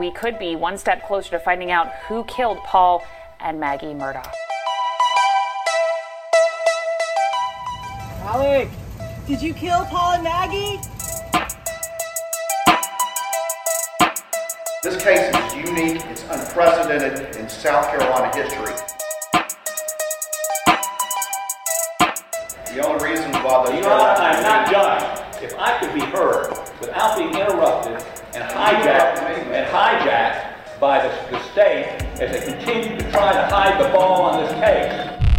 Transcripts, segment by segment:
We could be one step closer to finding out who killed Paul and Maggie Murdaugh. Alec, did you kill Paul and Maggie? This case is unique, it's unprecedented in South Carolina history. The only reason why the You know? I'm not done. If I could be heard without being interrupted and hijacked and hijacked by the, the state as they continue to try to hide the ball on this case.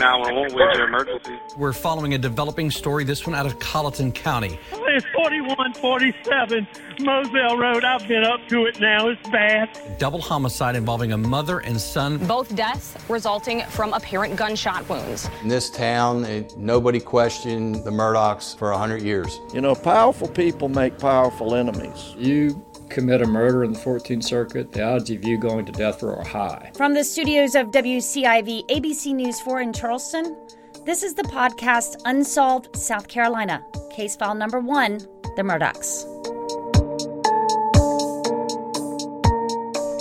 911, where's your emergency? We're following a developing story, this one out of Colleton County. It's 4147 Moselle Road. I've been up to it now. It's bad. Double homicide involving a mother and son. Both deaths resulting from apparent gunshot wounds. In this town, it, nobody questioned the Murdaughs for 100 years. You know, powerful people make powerful enemies. You commit a murder in the 14th Circuit, the odds of you going to death row are high. From the studios of WCIV ABC News 4 in Charleston, this is the podcast Unsolved South Carolina, case file number one The Murdaughs.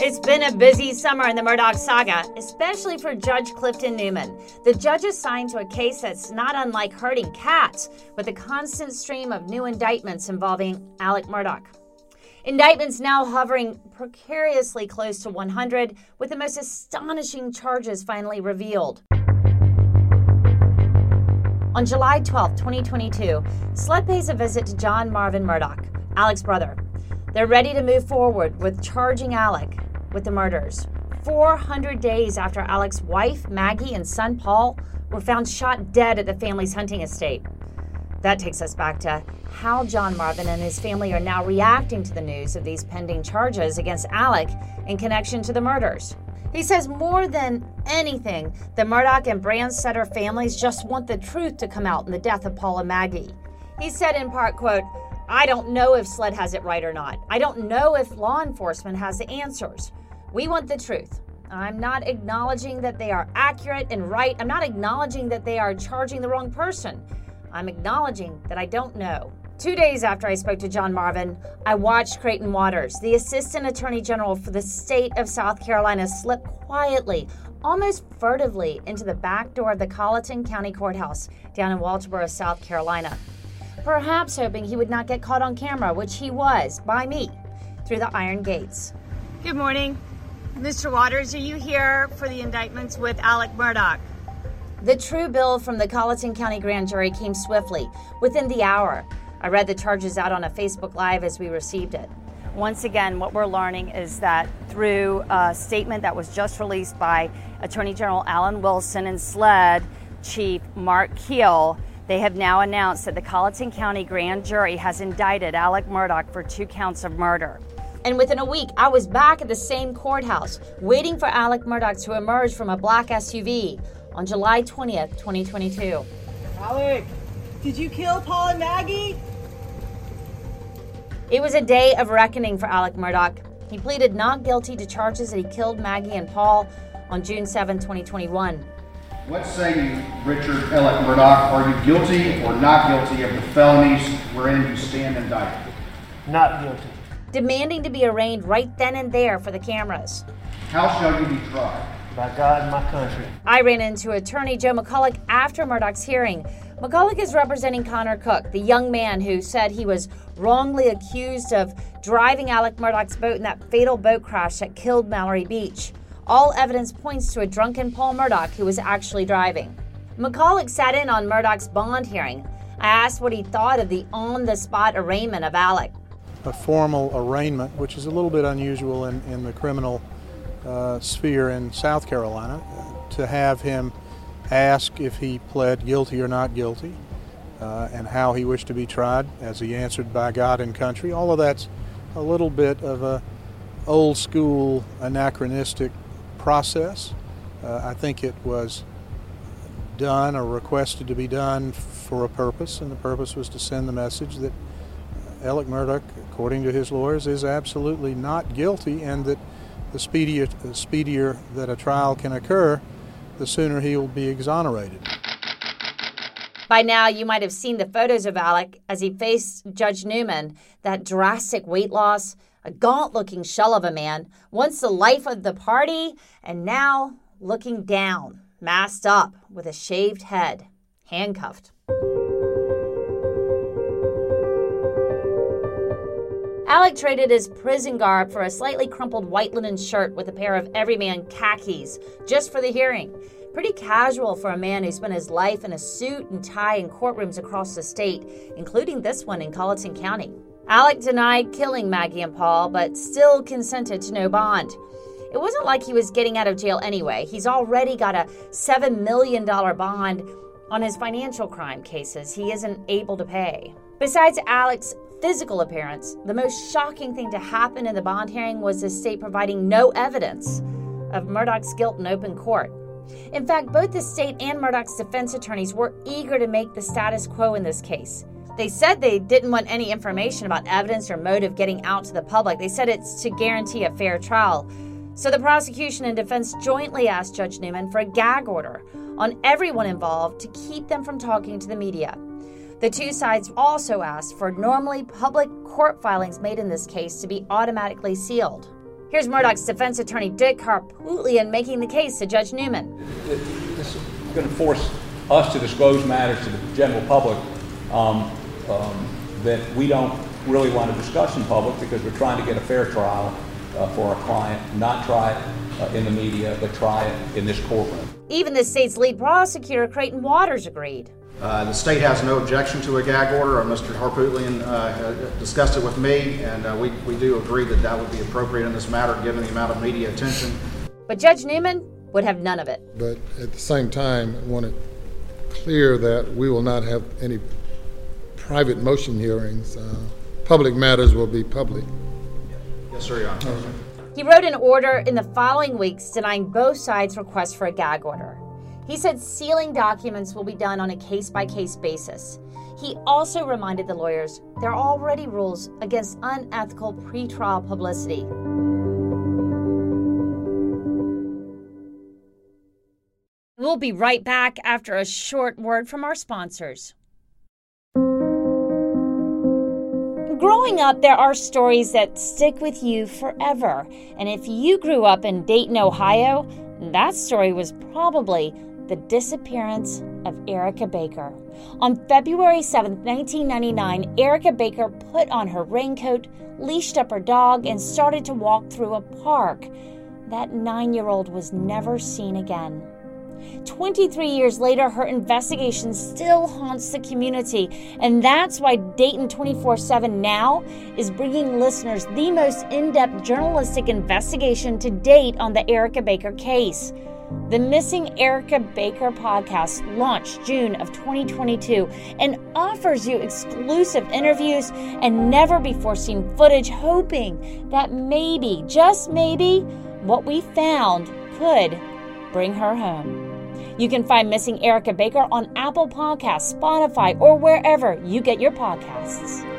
It's been a busy summer in the Murdaugh saga, especially for Judge Clifton Newman. The judge assigned to a case that's not unlike herding cats, with a constant stream of new indictments involving Alec Murdaugh. Indictments now hovering precariously close to 100, with the most astonishing charges finally revealed. On July 12, 2022, SLED pays a visit to John Marvin Murdaugh, Alec's brother. They're ready to move forward with charging Alec with the murders. 400 days after Alec's wife, Maggie, and son, Paul, were found shot dead at the family's hunting estate. That takes us back to how John Marvin and his family are now reacting to the news of these pending charges against Alec in connection to the murders. He says more than anything, the Murdaugh and Brandstetter families just want the truth to come out in the death of Paula Maggie. He said in part, quote, I don't know if SLED has it right or not. I don't know if law enforcement has the answers. We want the truth. I'm not acknowledging that they are accurate and right. I'm not acknowledging that they are charging the wrong person. I'm acknowledging that I don't know. Two days after I spoke to John Marvin, I watched Creighton Waters, the Assistant Attorney General for the state of South Carolina, slip quietly, almost furtively, into the back door of the Colleton County Courthouse down in Walterboro, South Carolina. Perhaps hoping he would not get caught on camera, which he was by me, through the iron gates. Good morning. Mr. Waters, are you here for the indictments with Alec Murdaugh? The true bill from the Colleton County Grand Jury came swiftly, within the hour. I read the charges out on a Facebook Live as we received it. Once again, what we're learning is that through a statement that was just released by Attorney General Alan Wilson and SLED Chief Mark Keel, they have now announced that the Colleton County Grand Jury has indicted Alec Murdaugh for two counts of murder. And within a week, I was back at the same courthouse, waiting for Alec Murdaugh to emerge from a black SUV on July 20th, 2022. Alec, did you kill Paul and Maggie? It was a day of reckoning for Alec Murdaugh. He pleaded not guilty to charges that he killed Maggie and Paul on June 7, 2021. What say you, Richard Alec Murdaugh? Are you guilty or not guilty of the felonies wherein you stand indicted? Not guilty. Demanding to be arraigned right then and there for the cameras. How shall you be tried? By God and my country. I ran into attorney Joe McCulloch after Murdaugh's hearing. McCulloch is representing Connor Cook, the young man who said he was wrongly accused of driving Alec Murdaugh's boat in that fatal boat crash that killed Mallory Beach. All evidence points to a drunken Paul Murdaugh who was actually driving. McCulloch sat in on Murdaugh's bond hearing. I asked what he thought of the on the spot arraignment of Alec. A formal arraignment, which is a little bit unusual in, in the criminal uh, sphere in South Carolina uh, to have him ask if he pled guilty or not guilty uh, and how he wished to be tried as he answered by God and country. All of that's a little bit of a old school anachronistic process. Uh, I think it was done or requested to be done for a purpose, and the purpose was to send the message that Alec Murdaugh, according to his lawyers, is absolutely not guilty, and that the speedier, the speedier that a trial can occur, the sooner he will be exonerated. By now, you might have seen the photos of Alec as he faced Judge Newman, that drastic weight loss, a gaunt looking shell of a man, once the life of the party, and now looking down, masked up with a shaved head, handcuffed. Alec traded his prison garb for a slightly crumpled white linen shirt with a pair of everyman khakis just for the hearing. Pretty casual for a man who spent his life in a suit and tie in courtrooms across the state, including this one in Colleton County. Alec denied killing Maggie and Paul, but still consented to no bond. It wasn't like he was getting out of jail anyway. He's already got a $7 million bond on his financial crime cases he isn't able to pay. Besides Alec's physical appearance, the most shocking thing to happen in the bond hearing was the state providing no evidence of Murdaugh's guilt in open court. In fact, both the state and Murdaugh's defense attorneys were eager to make the status quo in this case. They said they didn't want any information about evidence or motive getting out to the public. They said it's to guarantee a fair trial. So the prosecution and defense jointly asked Judge Newman for a gag order on everyone involved to keep them from talking to the media. The two sides also asked for normally public court filings made in this case to be automatically sealed. Here's Murdaugh's defense attorney Dick Harpootlian making the case to Judge Newman. This is going to force us to disclose matters to the general public um, um, that we don't really want to discuss in public because we're trying to get a fair trial uh, for our client, not try it uh, in the media, but try it in this courtroom. Even the state's lead prosecutor, Creighton Waters, agreed. Uh, the state has no objection to a gag order. Mr. Harpootlian uh, discussed it with me, and uh, we, we do agree that that would be appropriate in this matter given the amount of media attention. But Judge Newman would have none of it. But at the same time, I want it clear that we will not have any private motion hearings. Uh, public matters will be public. Yes, sir, Your Honor. He wrote an order in the following weeks denying both sides' requests for a gag order. He said sealing documents will be done on a case by case basis. He also reminded the lawyers there are already rules against unethical pretrial publicity. We'll be right back after a short word from our sponsors. Growing up, there are stories that stick with you forever. And if you grew up in Dayton, Ohio, that story was probably the disappearance of Erica Baker. On February 7, 1999, Erica Baker put on her raincoat, leashed up her dog, and started to walk through a park. That nine year old was never seen again. 23 years later, her investigation still haunts the community, and that's why Dayton 24 7 now is bringing listeners the most in depth journalistic investigation to date on the Erica Baker case. The Missing Erica Baker podcast launched June of 2022 and offers you exclusive interviews and never before seen footage, hoping that maybe, just maybe, what we found could bring her home. You can find Missing Erica Baker on Apple Podcasts, Spotify, or wherever you get your podcasts.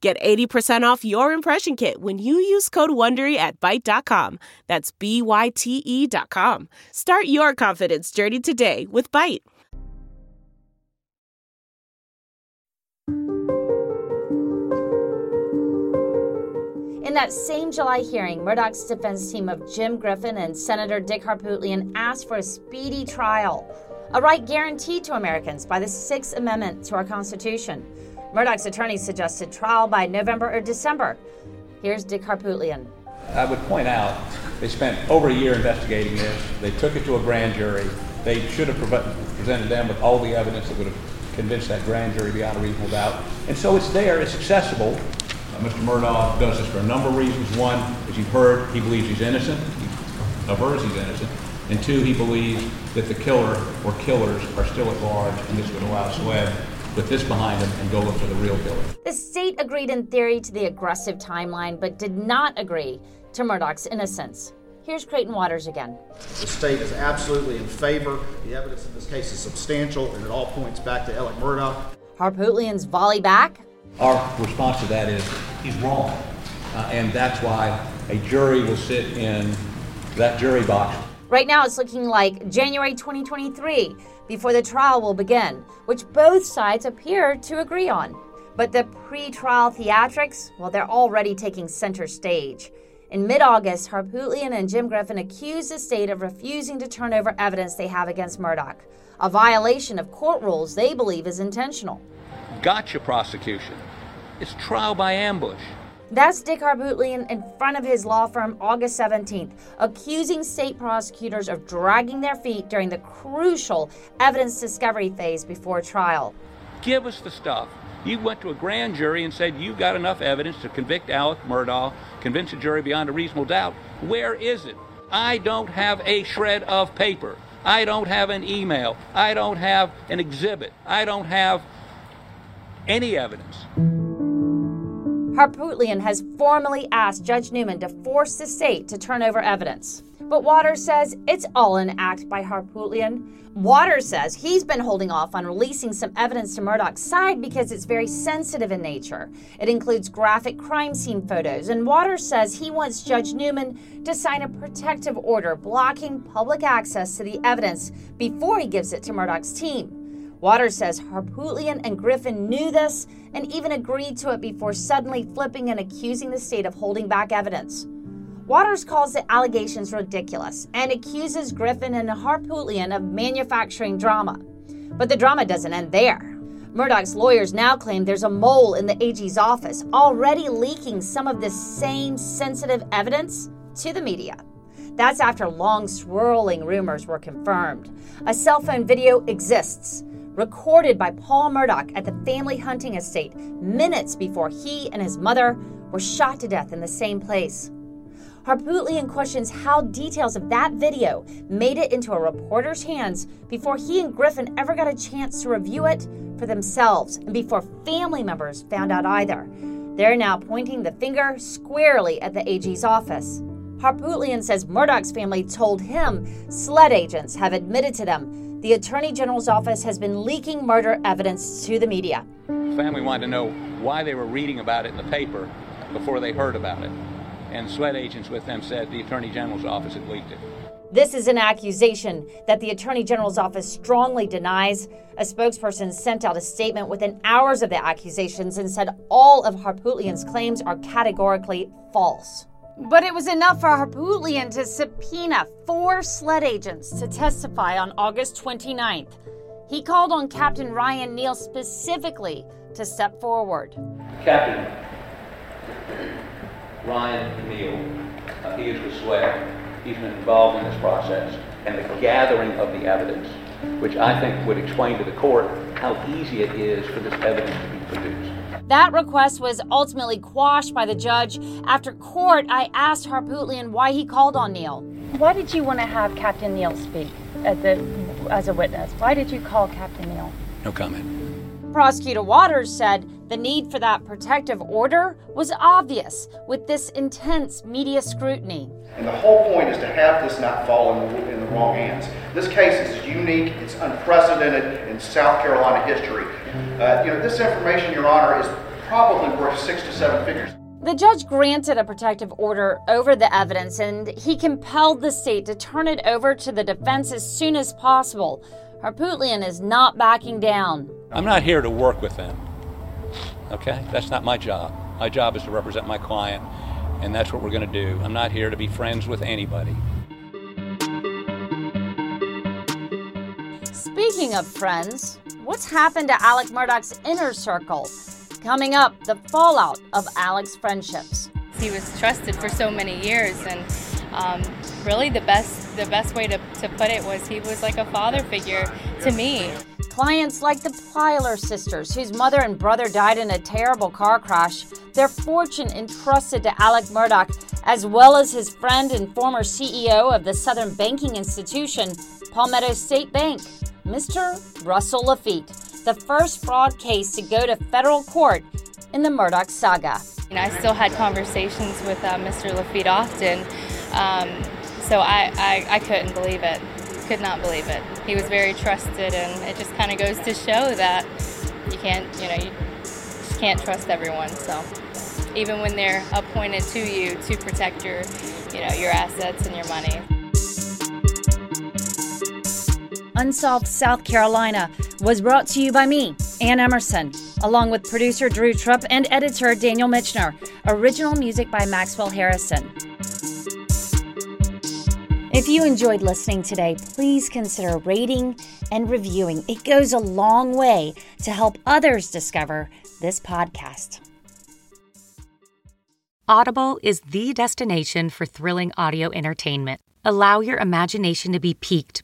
Get 80% off your impression kit when you use code WONDERY at Byte.com. That's B-Y-T-E dot com. Start your confidence journey today with Byte. In that same July hearing, Murdaugh's defense team of Jim Griffin and Senator Dick Harpootlian asked for a speedy trial, a right guaranteed to Americans by the Sixth Amendment to our Constitution. Murdaugh's attorneys suggested trial by November or December. Here's Dick Harpootlian. I would point out they spent over a year investigating this. They took it to a grand jury. They should have presented them with all the evidence that would have convinced that grand jury beyond a reasonable doubt. And so it's there, it's accessible. Uh, Mr. Murdaugh does this for a number of reasons. One, as you've heard, he believes he's innocent. He avers he's innocent. And two, he believes that the killer or killers are still at large, and this would allow SLED put this behind him and go look for the real killer. The state agreed in theory to the aggressive timeline, but did not agree to Murdaugh's innocence. Here's Creighton Waters again. The state is absolutely in favor. The evidence in this case is substantial, and it all points back to Alec Murdaugh. Harpootlian's volley back. Our response to that is he's wrong. Uh, and that's why a jury will sit in that jury box. Right now, it's looking like January 2023 before the trial will begin, which both sides appear to agree on. But the pre trial theatrics, well, they're already taking center stage. In mid August, Harpootlian and Jim Griffin accused the state of refusing to turn over evidence they have against Murdaugh, a violation of court rules they believe is intentional. Gotcha prosecution. It's trial by ambush. That's Dick Harpootlian in front of his law firm August 17th, accusing state prosecutors of dragging their feet during the crucial evidence discovery phase before trial. Give us the stuff. You went to a grand jury and said you got enough evidence to convict Alec Murdaugh, convince a jury beyond a reasonable doubt. Where is it? I don't have a shred of paper. I don't have an email. I don't have an exhibit. I don't have any evidence. Harpootlian has formally asked Judge Newman to force the state to turn over evidence. But Waters says it's all an act by Harpootlian. Waters says he's been holding off on releasing some evidence to Murdaugh's side because it's very sensitive in nature. It includes graphic crime scene photos, and Waters says he wants Judge Newman to sign a protective order blocking public access to the evidence before he gives it to Murdaugh's team. Waters says Harpootlian and Griffin knew this and even agreed to it before suddenly flipping and accusing the state of holding back evidence. Waters calls the allegations ridiculous and accuses Griffin and Harpootlian of manufacturing drama. But the drama doesn't end there. Murdaugh's lawyers now claim there's a mole in the AG's office already leaking some of this same sensitive evidence to the media. That's after long swirling rumors were confirmed. A cell phone video exists recorded by Paul Murdaugh at the family hunting estate minutes before he and his mother were shot to death in the same place. Harpootlian questions how details of that video made it into a reporter's hands before he and Griffin ever got a chance to review it for themselves and before family members found out either. They're now pointing the finger squarely at the AG's office. Harpootlian says Murdaugh's family told him SLED agents have admitted to them the Attorney General's office has been leaking murder evidence to the media. The Family wanted to know why they were reading about it in the paper before they heard about it. And SLED agents with them said the Attorney General's office had leaked it. This is an accusation that the Attorney General's office strongly denies. A spokesperson sent out a statement within hours of the accusations and said all of Harpootlian's claims are categorically false. But it was enough for Harpootlian to subpoena four SLED agents to testify on August 29th. He called on Captain Ryan Neal specifically to step forward. Captain Ryan Neal, uh, he is with SLED. He's been involved in this process and the gathering of the evidence, which I think would explain to the court how easy it is for this evidence to be produced. That request was ultimately quashed by the judge. After court, I asked Harpootlian why he called on Neal. Why did you want to have Captain Neal speak at the, as a witness? Why did you call Captain Neal? No comment. Prosecutor Waters said the need for that protective order was obvious with this intense media scrutiny. And the whole point is to have this not fall in the, in the wrong hands. This case is unique, it's unprecedented in South Carolina history. Uh, you know, this information, Your Honor, is probably worth six to seven figures. The judge granted a protective order over the evidence and he compelled the state to turn it over to the defense as soon as possible. Harpootlian is not backing down. I'm not here to work with them. Okay? That's not my job. My job is to represent my client and that's what we're going to do. I'm not here to be friends with anybody. Speaking of friends, what's happened to Alec Murdaugh's inner circle? Coming up, the fallout of Alec's friendships. He was trusted for so many years, and um, really the best the best way to, to put it was he was like a father figure to me. Clients like the Plyler sisters, whose mother and brother died in a terrible car crash, their fortune entrusted to Alec Murdaugh, as well as his friend and former CEO of the Southern Banking Institution, Palmetto State Bank, Mr. Russell Lafitte, the first fraud case to go to federal court in the Murdaugh saga. I still had conversations with uh, Mr. Lafitte often, um, so I, I, I couldn't believe it could not believe it. He was very trusted, and it just kind of goes to show that you can't, you know, you just can't trust everyone. So even when they're appointed to you to protect your, you know, your assets and your money. Unsolved South Carolina was brought to you by me, Anne Emerson, along with producer Drew Tripp and editor Daniel Michener. Original music by Maxwell Harrison. If you enjoyed listening today, please consider rating and reviewing. It goes a long way to help others discover this podcast. Audible is the destination for thrilling audio entertainment. Allow your imagination to be piqued